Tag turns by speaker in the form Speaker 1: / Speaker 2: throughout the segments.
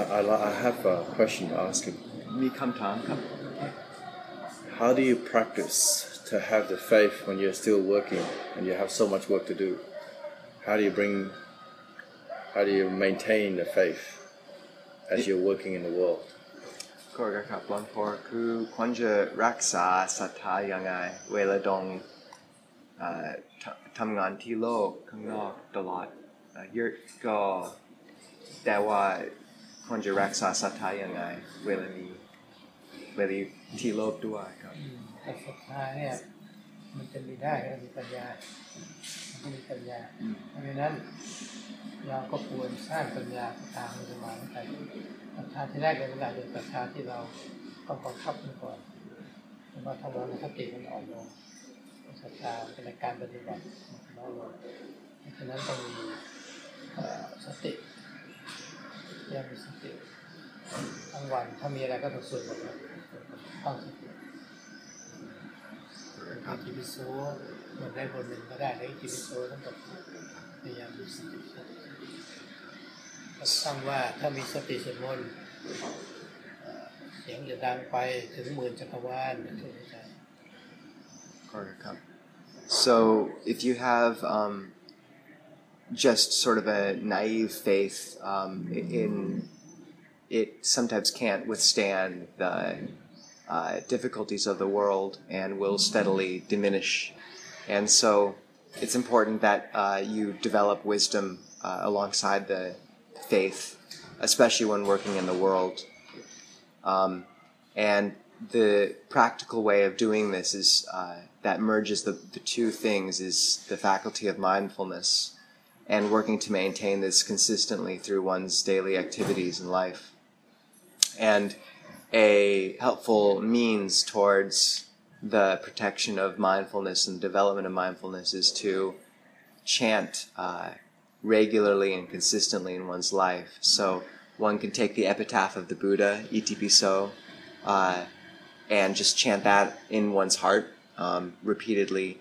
Speaker 1: I, I, li- I have a question to ask you.
Speaker 2: มีคำถามครับ
Speaker 1: How do you practice to have the faith when you're still working and you have so much work to do? How do you bring, how do you maintain the faith as you're working in the world?
Speaker 2: ก็ครับหลวงพ่อคือควรจะรักษาศรัทธายังไง เวลาดองเอ่อททำงานที่โลกข้างนอกตลอดเอ่อเยอะก็แต่ว่า ควรจะรักษาศรัทธายังไง เวลานี้เวลาที่โลกด้วยครับ
Speaker 3: แต่ศรัทธาเนี่ยมันจะมีได้ก็มีปัญญามันก็มีปัญญาเพราะฉะนั้น เราก็ควรสร้างปัญญาตามมันมาตั้งแต่ศรัทธาที่แรกเลยเวลาเป็นศรัทธาที่เราต้องบังคับมันก่อนเพราะว่าถ้าเราสติมันอ่อนลงศรัทธาเป็นการปฏิบัติน้อยลงเพราะฉะนั้นต้องมีเอ่อสติ ยังมีสติทั้งวันถ้ามีอะไรก็ต้องสวดมนต์ตั้งสติอิติปิโสบทได้บทหนึ่งก็ได้แล้วอิติปิโสทั้งหมดพยายามมีสติก็ตั้งว่าถ้ามีสติสวดมนต์เสียงจะดังไปถึงหมื่นจักรวาลทุกใจ
Speaker 2: Correct. So, if you have um, just sort of a naive faith um, in it, sometimes can't withstand the uh, difficulties of the world and will steadily diminish. And so, it's important that uh, you develop wisdom uh, alongside the faith, especially when working in the world. Um, and the practical way of doing this is uh, that merges the, the two things is the faculty of mindfulness and working to maintain this consistently through one's daily activities in life. And a helpful means towards the protection of mindfulness and development of mindfulness is to chant uh, regularly and consistently in one's life. So one can take the epitaph of the Buddha, Iti Piso, uh, and just chant that in one's heart um, repeatedly,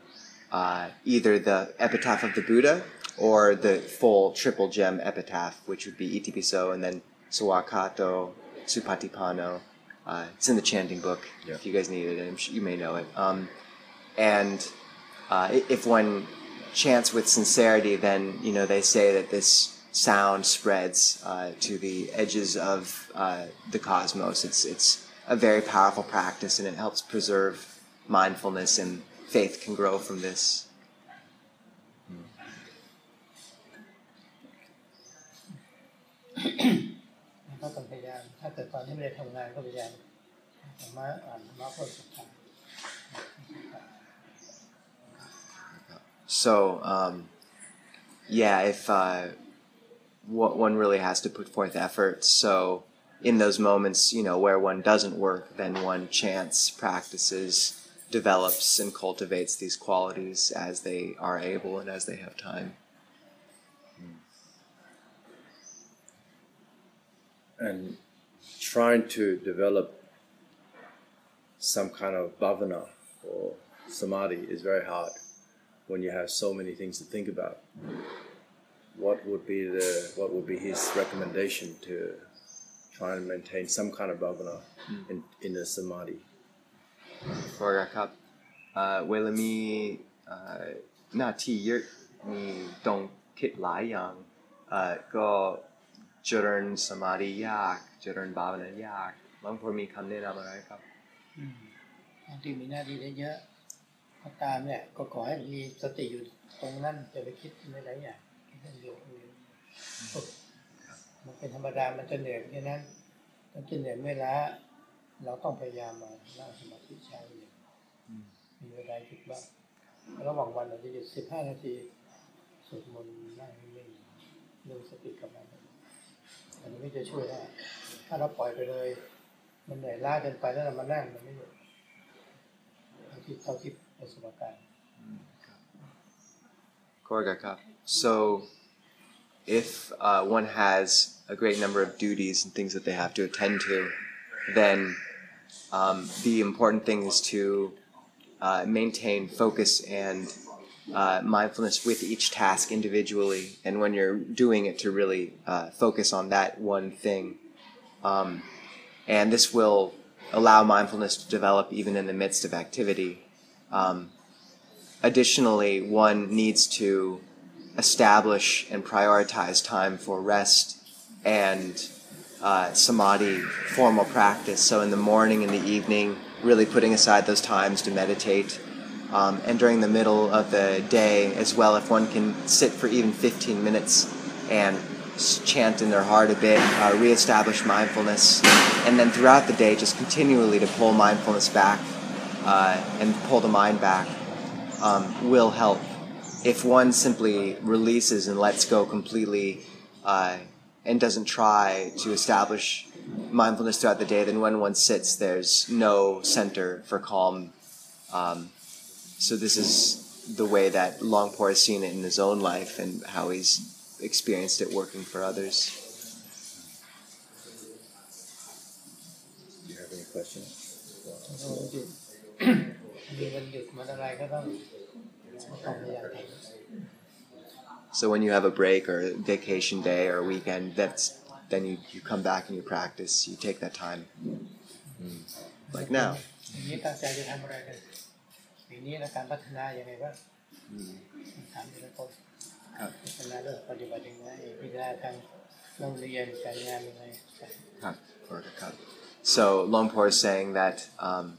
Speaker 2: uh, either the epitaph of the Buddha or the full triple gem epitaph, which would be Itipiso and then Suwakato, Supatipano. Uh, it's in the chanting book.
Speaker 1: Yeah.
Speaker 2: If you guys need it, sure you may know it. Um, and uh, if one chants with sincerity, then you know they say that this sound spreads uh, to the edges of uh, the cosmos. It's it's a very powerful practice, and it helps preserve mindfulness, and faith can grow from this.
Speaker 3: ก็ต้องพยายาม ถ้าเกิดตอนที่ไม่ได้ทำงานก็พยายามธรรมะอ่านธรรมะเพื่อศรัทธา
Speaker 2: So, um, yeah, if uh, what one really has to put forth effort. So, in those moments, you know, where one doesn't work, then one chants, practices, develops, and cultivates these qualities as they are able and as they have time.
Speaker 1: and trying to develop some kind of bhavana or samadhi is very hard when you have so many things to think about. What would be the what would be his recommendation to try and maintain some kind of bhavana hmm. in, in the samadhi?
Speaker 2: For a uh, uh, Go. เยอะมีต้องคิดเอ่อก็เจริญสมาธิยาก เจริญบาวนายากบางคนมีคำแนะนำอะไรครับ
Speaker 3: บางทีมีหน้าที่ได้เยอะก็ตามเนี่ยก็ขอให้มีสติอยู่ตรงนั้นจะไปคิดในหลายอย่างคิดเรื่องเดียวมันเป็นธรรมดามันจะเหนื่อยเพราะฉะนั้นมันจะเหนื่อยเมื่อยล้าเราต้องพยายามมานั่งสมาธิเช้าเย็นมีเวลาหยุดบ้างระหว่างวันเราจะหยุดสิบห้านาทีสวดมนต์นั่งนิ่งๆเรื่องสติกลับมา อันนี้ก็จะช่วยได้ถ้าเราปล่อยไปเลย มันเหนื่อยล้าเกินไปแล้วเรามานั่งมันไม่หยุด เท่าที่เท่าที่ประสบการณ์
Speaker 2: Korgaka. So, if uh, one has a great number of duties and things that they have to attend to, then um, the important thing is to uh, maintain focus and uh, mindfulness with each task individually. And when you're doing it, to really uh, focus on that one thing Um, and this will allow mindfulness to develop even in the midst of activity. Um, additionally, one needs to establish and prioritize time for rest and uh, samadhi formal practice. So, in the morning and the evening, really putting aside those times to meditate. Um, and during the middle of the day as well, if one can sit for even 15 minutes and chant in their heart a bit, uh, reestablish mindfulness, and then throughout the day, just continually to pull mindfulness back uh, and pull the mind back um, will help. If one simply releases and lets go completely uh, and doesn't try to establish mindfulness throughout the day, then when one sits, there's no center for calm. Um, so this is the way that Luang Por has seen it in his own life and how he's experienced it working for others.
Speaker 1: Do you have any questions?
Speaker 2: So when you have a break or a vacation day or a weekend, that's then you, you come back and you practice. You take that time, mm. like now. So Luang Por is saying that um,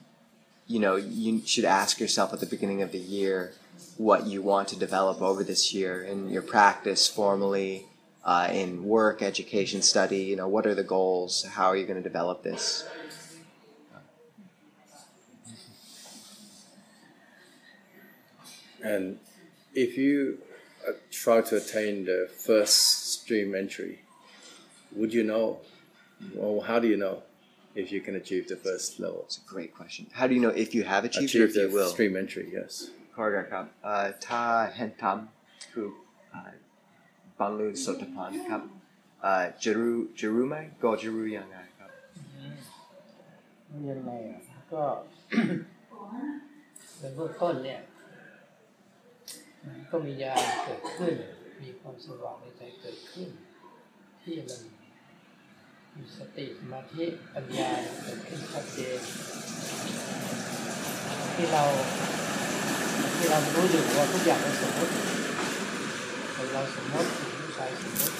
Speaker 2: you know you should ask yourself at the beginning of the year what you want to develop over this year in your practice formally uh, in work, education, study. You know what are the goals? How are you going to develop this?
Speaker 1: And if you uh, try to attain the first stream entry, would you know? Well, how do you know if you can achieve the first level?
Speaker 2: It's a great question. How do you know if you have achieved
Speaker 1: Achieve
Speaker 2: or if
Speaker 1: the
Speaker 2: you will?
Speaker 1: stream entry, yes.
Speaker 2: ขอรับครับเอ่อถ้าเห็นทำคือเอ่อบรรลุโสตพานครับเอ่อจะรู้จะรู้ไหมก็จะรู้ยังไงครับ
Speaker 3: ยังไงอ่ะก็ เป็นเบื้องต้นเนี่ย ก็มีญาเกิดขึ้น มีความสว่างในใจเกิดขึ้น ที่มันมีสติสมาธิปัญญาเกิดขึ้นชัดเจนที่เราที่เรารู้อยู่ว่าทุกอย่างเป็นสมมติเราสมมติผู้ชายสมมติ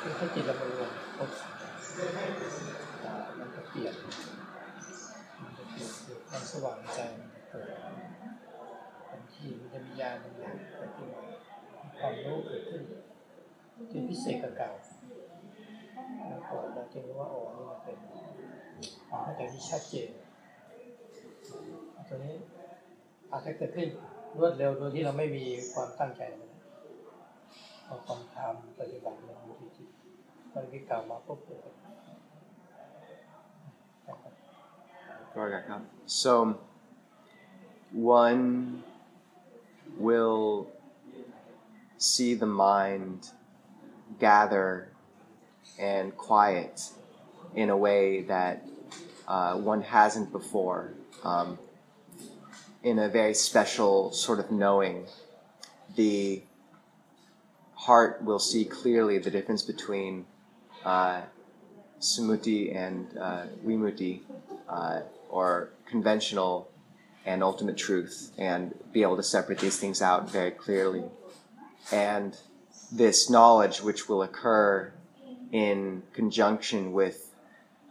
Speaker 3: คือถ้าจิตเรามันรวมปุ๊บมันก็เปลี่ยนมันจะเปลี่ยนความสว่างในใจมันเกิด ทีมันจะมีญาบางอย่างเกิดขึ้นมามีความรู้เกิดขึ้นที่พิเศษกว่าเก่าแล้วก็เราจะรู้ว่าอ๋อนี่มันเป็นความเข้าใจที่ชัดเจนตัวนี้อาจจะเกิดขึ้นรวดเร็วโดยที่เราไม่มีความตั้งใจเลยพอความทำปฏิบัติมันอยู่ที่จิตมันมีกล่ามาปุ๊บเกิดขึ้นนครับ
Speaker 2: So one will see the mind gather and quiet in a way that uh, one hasn't before, um, in a very special sort of knowing. The heart will see clearly the difference between uh, and uh, uh, or conventional and ultimate truth, and be able to separate these things out very clearly. And this knowledge, which will occur in conjunction with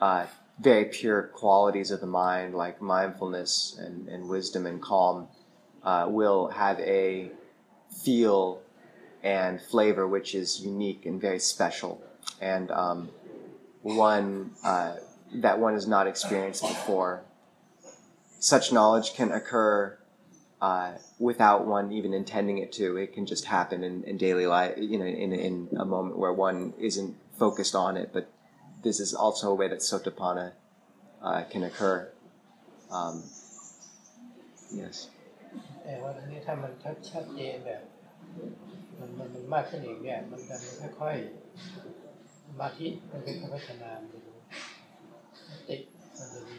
Speaker 2: uh, very pure qualities of the mind, like mindfulness and, and wisdom and calm, uh, will have a feel and flavor which is unique and very special, and um, one uh, that one has not experienced before Such knowledge can occur uh, without one even intending it to. It can just happen in, in daily life, you know, in, in a moment where one isn't focused on it. But this is also a way that Sotapanna uh, can occur. Um, yes.
Speaker 3: แต่ว่าทีนี้ถ้ามันชัดชัดเจนแบบ มันมันมันมากขึ้นอีกเนี่ย มันจะค่อยๆสมาธิมันค่อยๆพัฒนามันจะรู้สติมันจะมี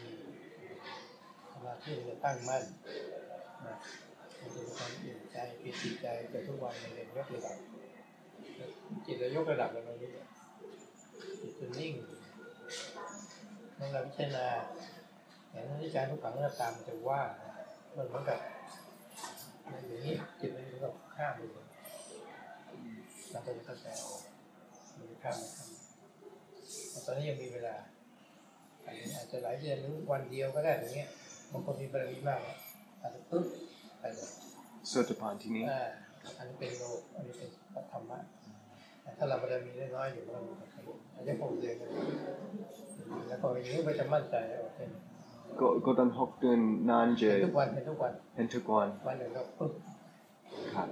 Speaker 3: สมาธิมันจะตั้งมั่นนะมันจะมีความอิ่มใจปิติใจเกิดทุกวันในเรื่องยกระดับจิตเรายกระดับกันตรงนี้เนี่จิตจะนิ่งเมื่อเราพิจารณาเห็นอนิจจังทุกขังอนัตามจะว่ามันเหมือนกับอย่างนี้จิตมันเหมือนกับข้ามไปเลยเราก็จะเข้าใจออกมันจะข้ามไปข้ามตอนนี้ยังมีเวลาอาจจะหลายเดือนหรือวันเดียวก็ได้อย่างเงี้ย บางคนมีบารมีมากนะอาจจะปึ๊บไปเลย
Speaker 2: โสตปานที่นี้
Speaker 3: อ่าอันนี้เป็นโลกอันนี้เป็นธรรมะแต่ถ้าเราบารมีน้อยๆอยู่ก็มีอาจจะคงเรียนกันแล้วพออย่างนี้ก็จะมั่นใจว่าเป็น
Speaker 2: ก็ก็ตอนหกเดือนนานจะ
Speaker 3: เห็นทุกวันเห็นทุกวัน
Speaker 2: เห็นทุกวัน
Speaker 3: วันหนึ่งก็ปึ๊บ
Speaker 2: ครับ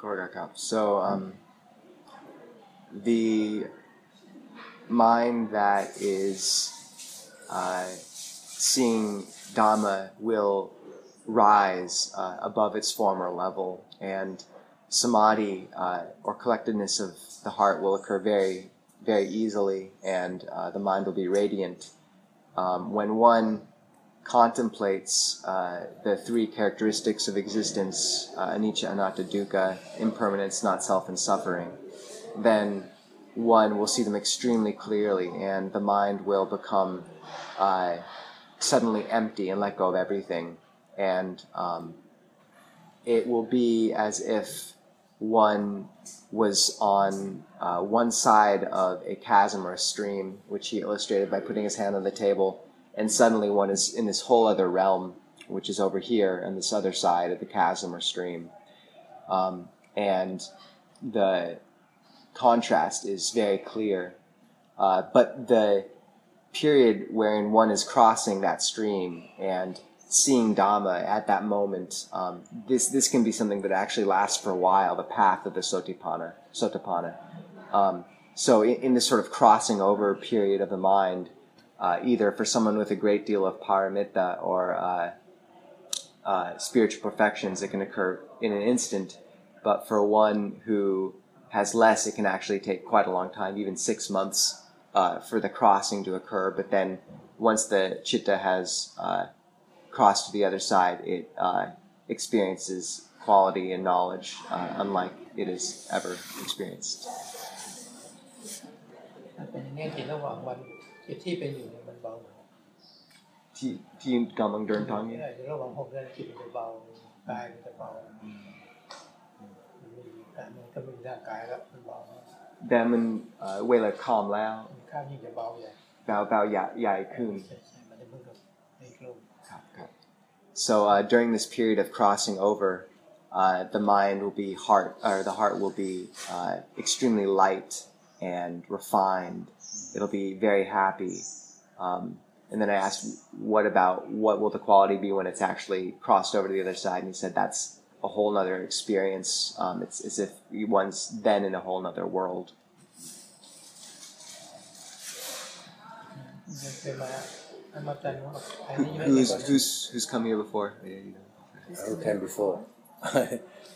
Speaker 2: ก็ครับ so um the mind that is uh, seeing Dhamma will rise uh, above its former level, and samadhi uh, or collectedness of the heart will occur very, very easily, and uh, the mind will be radiant. Um, when one contemplates uh, the three characteristics of existence uh, anicca, anatta, dukkha, impermanence, not self, and suffering, then one will see them extremely clearly, and the mind will become uh, suddenly empty and let go of everything. And um, it will be as if one was on uh, one side of a chasm or a stream, which he illustrated by putting his hand on the table, and suddenly one is in this whole other realm, which is over here on this other side of the chasm or stream. Um, and the contrast is very clear. Uh, but the period wherein one is crossing that stream and seeing Dhamma at that moment, um, this this can be something that actually lasts for a while. The path of the Sotipanna, Sotapanna. Um, so in, in, this sort of crossing over period of the mind, uh, either for someone with a great deal of paramita or uh, uh, spiritual perfections, it can occur in an instant. But for one who has less, it can actually take quite a long time, even six months, uh, for the crossing to occur. But then once the chitta has uh, crossed to the other side, it uh, experiences quality and knowledge uh, unlike it has ever experienced.
Speaker 3: ถ้าเป็นอย่างนี้จิตระหว่างวันจิตที่เป็นอยู่เนี่ยมันเบา
Speaker 2: ที่ที่กำลังเดินทาง
Speaker 3: ไม่
Speaker 2: นี้
Speaker 3: ได้ระหว่างหกเดือนจิตมันจะเบากายมันจะเบามันมีกายมันก็มีร่างกายแล้วมันเบา
Speaker 2: แต่มันเอ่อเวลาคอมแล้ว
Speaker 3: มัน ข้ามยิ่งจะเบาใหญ่
Speaker 2: แบวแบวใหญ่ใหญ่ขึ้น
Speaker 3: ใช่ใช่มันจะเหมือนกับในโลก
Speaker 2: So uh, during this period of crossing over, uh, the mind will be heart, or the heart will be uh, extremely light and refined. It'll be very happy. Um, and then I asked, what about what will the quality be when it's actually crossed over to the other side? And he said that's a whole nother experience. Um, it's as if one's then in a whole nother world. Who's
Speaker 3: เคย
Speaker 2: who's who's come here before? Yeah, you know.
Speaker 1: Who came before?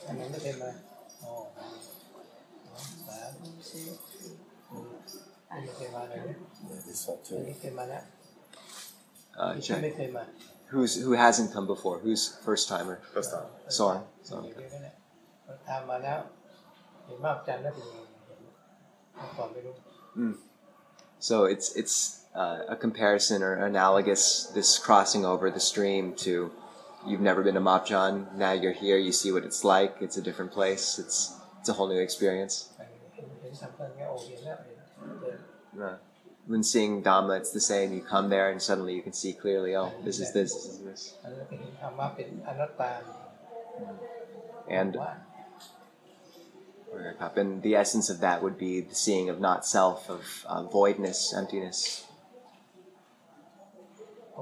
Speaker 3: อันนั้นไม่เคยมาอ๋อสามสี่อันนี้เคยมาเลยนะ
Speaker 1: yeah, this one
Speaker 3: อัน
Speaker 1: too.
Speaker 3: นี้เคยมาแล้ว
Speaker 2: Uh,
Speaker 3: ที่
Speaker 2: check.
Speaker 3: ไม่เคยมา
Speaker 2: Who's who hasn't come before? Who's first timer?
Speaker 1: First time.
Speaker 2: Sorry.
Speaker 3: สอง
Speaker 2: Sorry.
Speaker 3: เดียวกันเนี่ยทำมาแล้ว เห็นมากจันทร์แล้วเป็นยังไงเห็นก่อนไม่รู้
Speaker 2: So it's it's uh, a comparison or analogous this crossing over the stream to you've never been to Mop now you're here, you see what it's like, it's a different place, it's it's a whole new experience. Uh, when seeing Dhamma, it's the same. You come there and suddenly you can see clearly, oh, this is this, this is this.
Speaker 3: Mm.
Speaker 2: And, and the essence of that would be the seeing of not self, of uh, voidness, emptiness.
Speaker 3: ป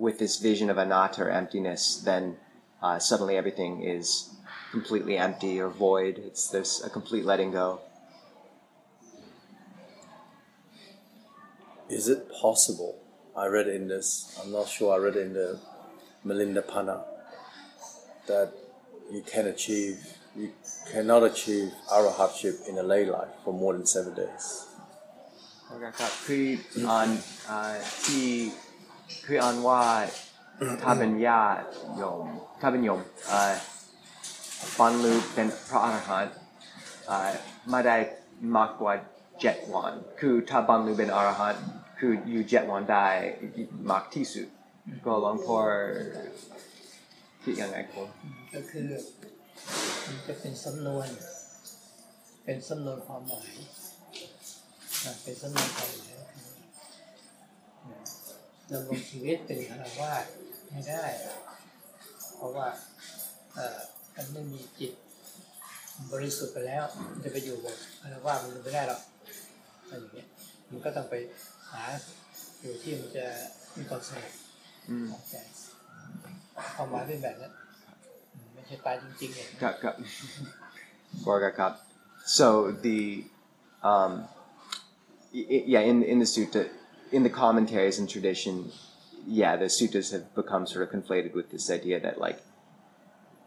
Speaker 2: with this vision of anatta or emptiness, then uh, suddenly everything is completely empty or void. It's there's a complete letting go.
Speaker 1: Is it possible? I read in this. I'm not sure. I read in the Milinda Panha that you can achieve. You cannot achieve arahatship in a lay life for more than seven days.
Speaker 2: ที่ คืออ่านว่าถ้าเป็นญาติโยม ถ้าเป็นโยมบรรลุเป็นพระอรหันต์ไม่ได้มากกว่าเจ็ดวัน คือถ้าบรรลุเป็นอรหันต์คืออยู่เจ็ดวันได้มากที่สุดก็หลวงพ่อคิดยังไงครับ
Speaker 3: ก็คือมันจะเป็นสำนวน เป็นสำนวนความหมายเป็นสำนวนความหมาย ดำรงชีวิตเป็นคารวาสไม่ได้ เพราะว่าเออมันไม่มีจิตบริสุทธิ์ไปแล้วมันจะไปอยู่แบบคารวาสมันไม่ได้หรอกอะไรอย่างเงี้ยมันก็ต้องไปหาอยู่ที่มันจะมีความสงบ
Speaker 2: อืม
Speaker 3: ของใจความหมายเป็นแบบนั้นไม่ใช่ตายจริงๆเนี่ย
Speaker 2: Got, got. Gorga Cup. So the, um, y- y- yeah, in in the sutta, in the commentaries and tradition, yeah, the suttas have become sort of conflated with this idea that like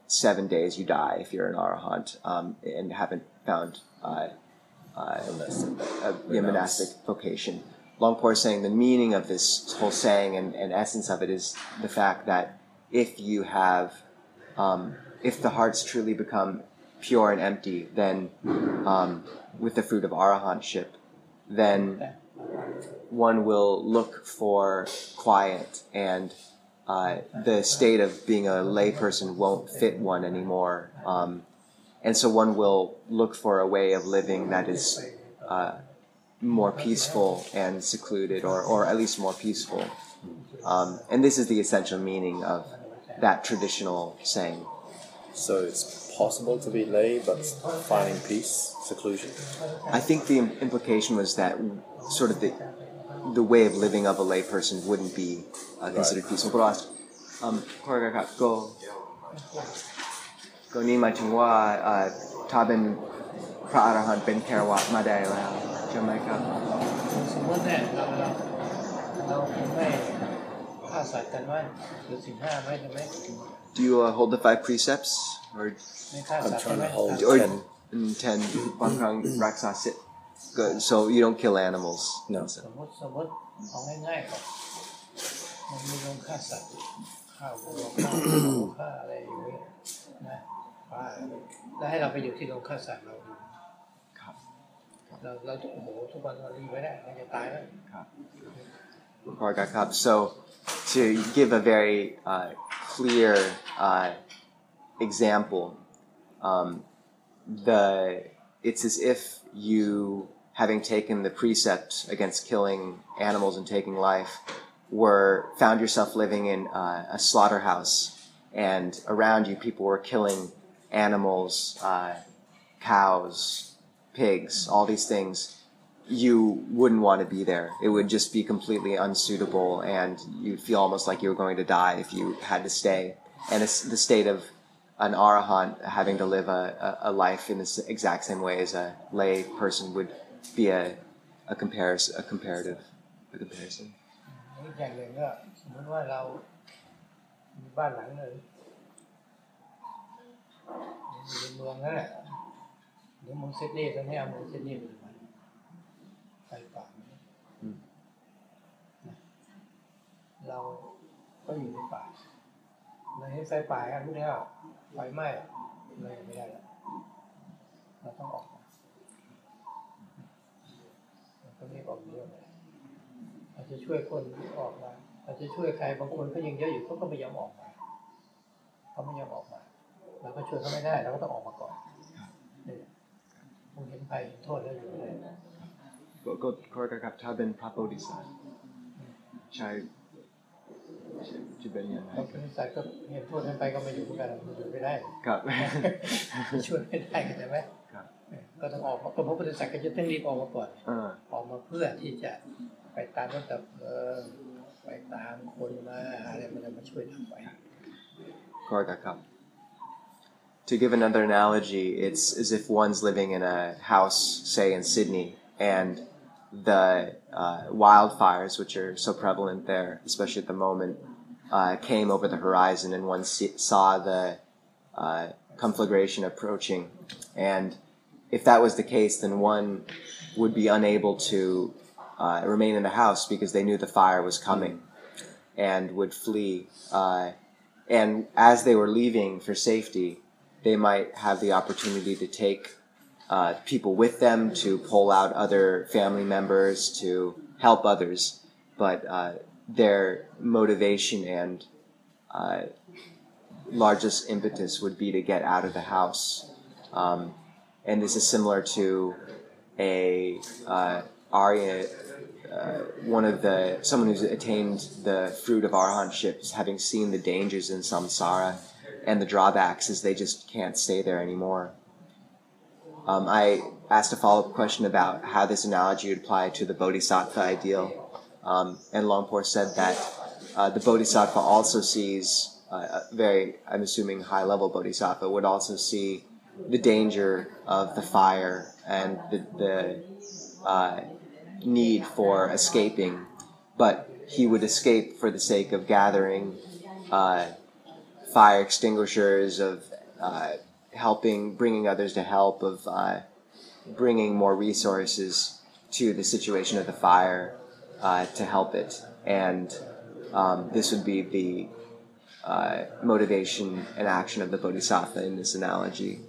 Speaker 2: seven days you die if you're an arahant, um, and haven't found uh, uh, a, a monastic vocation. Luang Por is saying the meaning of this whole saying and, and essence of it is the fact that if you have um, if the hearts truly become pure and empty, then um, with the fruit of arahantship, then one will look for quiet and uh, the state of being a layperson won't fit one anymore. Um, and so one will look for a way of living that is uh, more peaceful and secluded, or, or at least more peaceful. Um, and this is the essential meaning of that traditional saying.
Speaker 1: So it's possible to be lay, but finding peace, seclusion.
Speaker 2: I think the implication was that sort of the the way of living of a layperson wouldn't be uh, considered peaceful. But ask, um, ขอครับก็ก็นี่หมายถึงว่าเอ่อถ้าเป็นพระอรหันต์เป็นแครวะมาได้แล้วใช่ไหมครับ
Speaker 3: สมมติเนี่ยเราเราเราคงไม่ฆ่าสัตว์กันว่าหรือสิ่งห้าไม่ใช่ไหม
Speaker 2: Do you uh, hold the five precepts or
Speaker 3: ไม่ฆ่า
Speaker 1: I'm
Speaker 3: สัตว์ใช่
Speaker 1: trying
Speaker 3: ไหม
Speaker 1: to hold
Speaker 2: or
Speaker 1: ten.
Speaker 2: mm, ten บางครั้งรักษาศีล Good. So you don't kill animals.
Speaker 1: No.
Speaker 3: สมมติสมมติเอาง่ายๆก่อนมันมีโรงฆ่าสัตว์ฆ่าวัวฆ่าหมูฆ่าอะไรอย่างเงี้ยนะฆ่าแล้วให้เราไปอยู่ที่โรงฆ่าสัตว์เราอยู่
Speaker 2: ครับ
Speaker 3: เราเราโอ้โหทุกวันเราดีไว้ได้เราจะตายแล้ว
Speaker 2: Korga Cup. So, to give a very uh, clear uh, example, um, the it's as if you, having taken the precept against killing animals and taking life, were found yourself living in uh, a slaughterhouse, and around you people were killing animals, uh, cows, pigs, all these things you wouldn't want to be there. It would just be completely unsuitable, and you'd feel almost like you were going to die if you had to stay. And it's the state of an arahant having to live a, a, a life in the exact same way as a lay person would be a a comparison, a comparative, a comparison.
Speaker 3: อีกอย่างหนึ่งก็สมมติว่าเรามีบ้านหลังหนึ่งอยู่ในเมืองนั่นแหละหรือเมืองซิดนีย์ตอนนี้เอาเมืองซิดนีย์เป็นมันไฟป่า
Speaker 2: อืม
Speaker 3: นะเราก็อยู่ในป่าเราเห็นไฟป่ากันพวกนี้ก็ไฟไหม้เราอยู่ไม่ได้แล้วเราต้องออกมาเราก็รีบ ออกเรื่องเลยอาจจะช่วยคนออกมาอาจจะช่วยใครบางคนก็ยังเยอะอยู่เขาก็ไม่ยอมออกมาเขาไม่ยอมออกมาเราก็ช่วยเขาไม่ได้เราก็ต้องออกมาก่อนนี่คงเห็นภัยเห็นโทษแล้วอยู่เลย
Speaker 2: ก็ก็ก็กับถ้าเป็นพระโพธิสัตว์ใช่จะเป็นยังไง
Speaker 3: บางคนสัตว์ก็เห็นโทษนั้นไปก็ไม่อยู่เหมือนกันมันอยู่ไม่ได้
Speaker 2: ครับ
Speaker 3: ช่วยไม่ได้เข้าใจไหม
Speaker 2: ครับ
Speaker 3: ก็ต้องออกมาก็พระพุทธสัตว์ก็จะต้องรีบออกมาก่อน
Speaker 2: เออ
Speaker 3: ออกมาเพื่อที่จะไปตามรถดับเพลิงไปตามคนมาอะไรมันจะมาช่วยทำไป
Speaker 2: Korga Cup. To give another analogy, it's as if one's living in a house, say in Sydney, and the uh, wildfires, which are so prevalent there, especially at the moment, uh, came over the horizon, and one see, saw the uh, conflagration approaching. And if that was the case, then one would be unable to uh, remain in the house because they knew the fire was coming and would flee. Uh, and as they were leaving for safety, they might have the opportunity to take uh, people with them to pull out other family members to help others, but uh, their motivation and uh, largest impetus would be to get out of the house. Um, and this is similar to a uh, Arya, uh, one of the someone who's attained the fruit of arahantship, having seen the dangers in samsara and the drawbacks, is they just can't stay there anymore. Um, I asked a follow up question about how this analogy would apply to the bodhisattva ideal, um, and Luang Por said that uh, the bodhisattva also sees uh, very, I'm assuming, high level bodhisattva would also see the danger of the fire and the, the uh, need for escaping, but he would escape for the sake of gathering uh, fire extinguishers, of uh, helping, bringing others to help, of uh, bringing more resources to the situation of the fire uh, to help it. And um, this would be the uh, motivation and action of the bodhisattva in this analogy.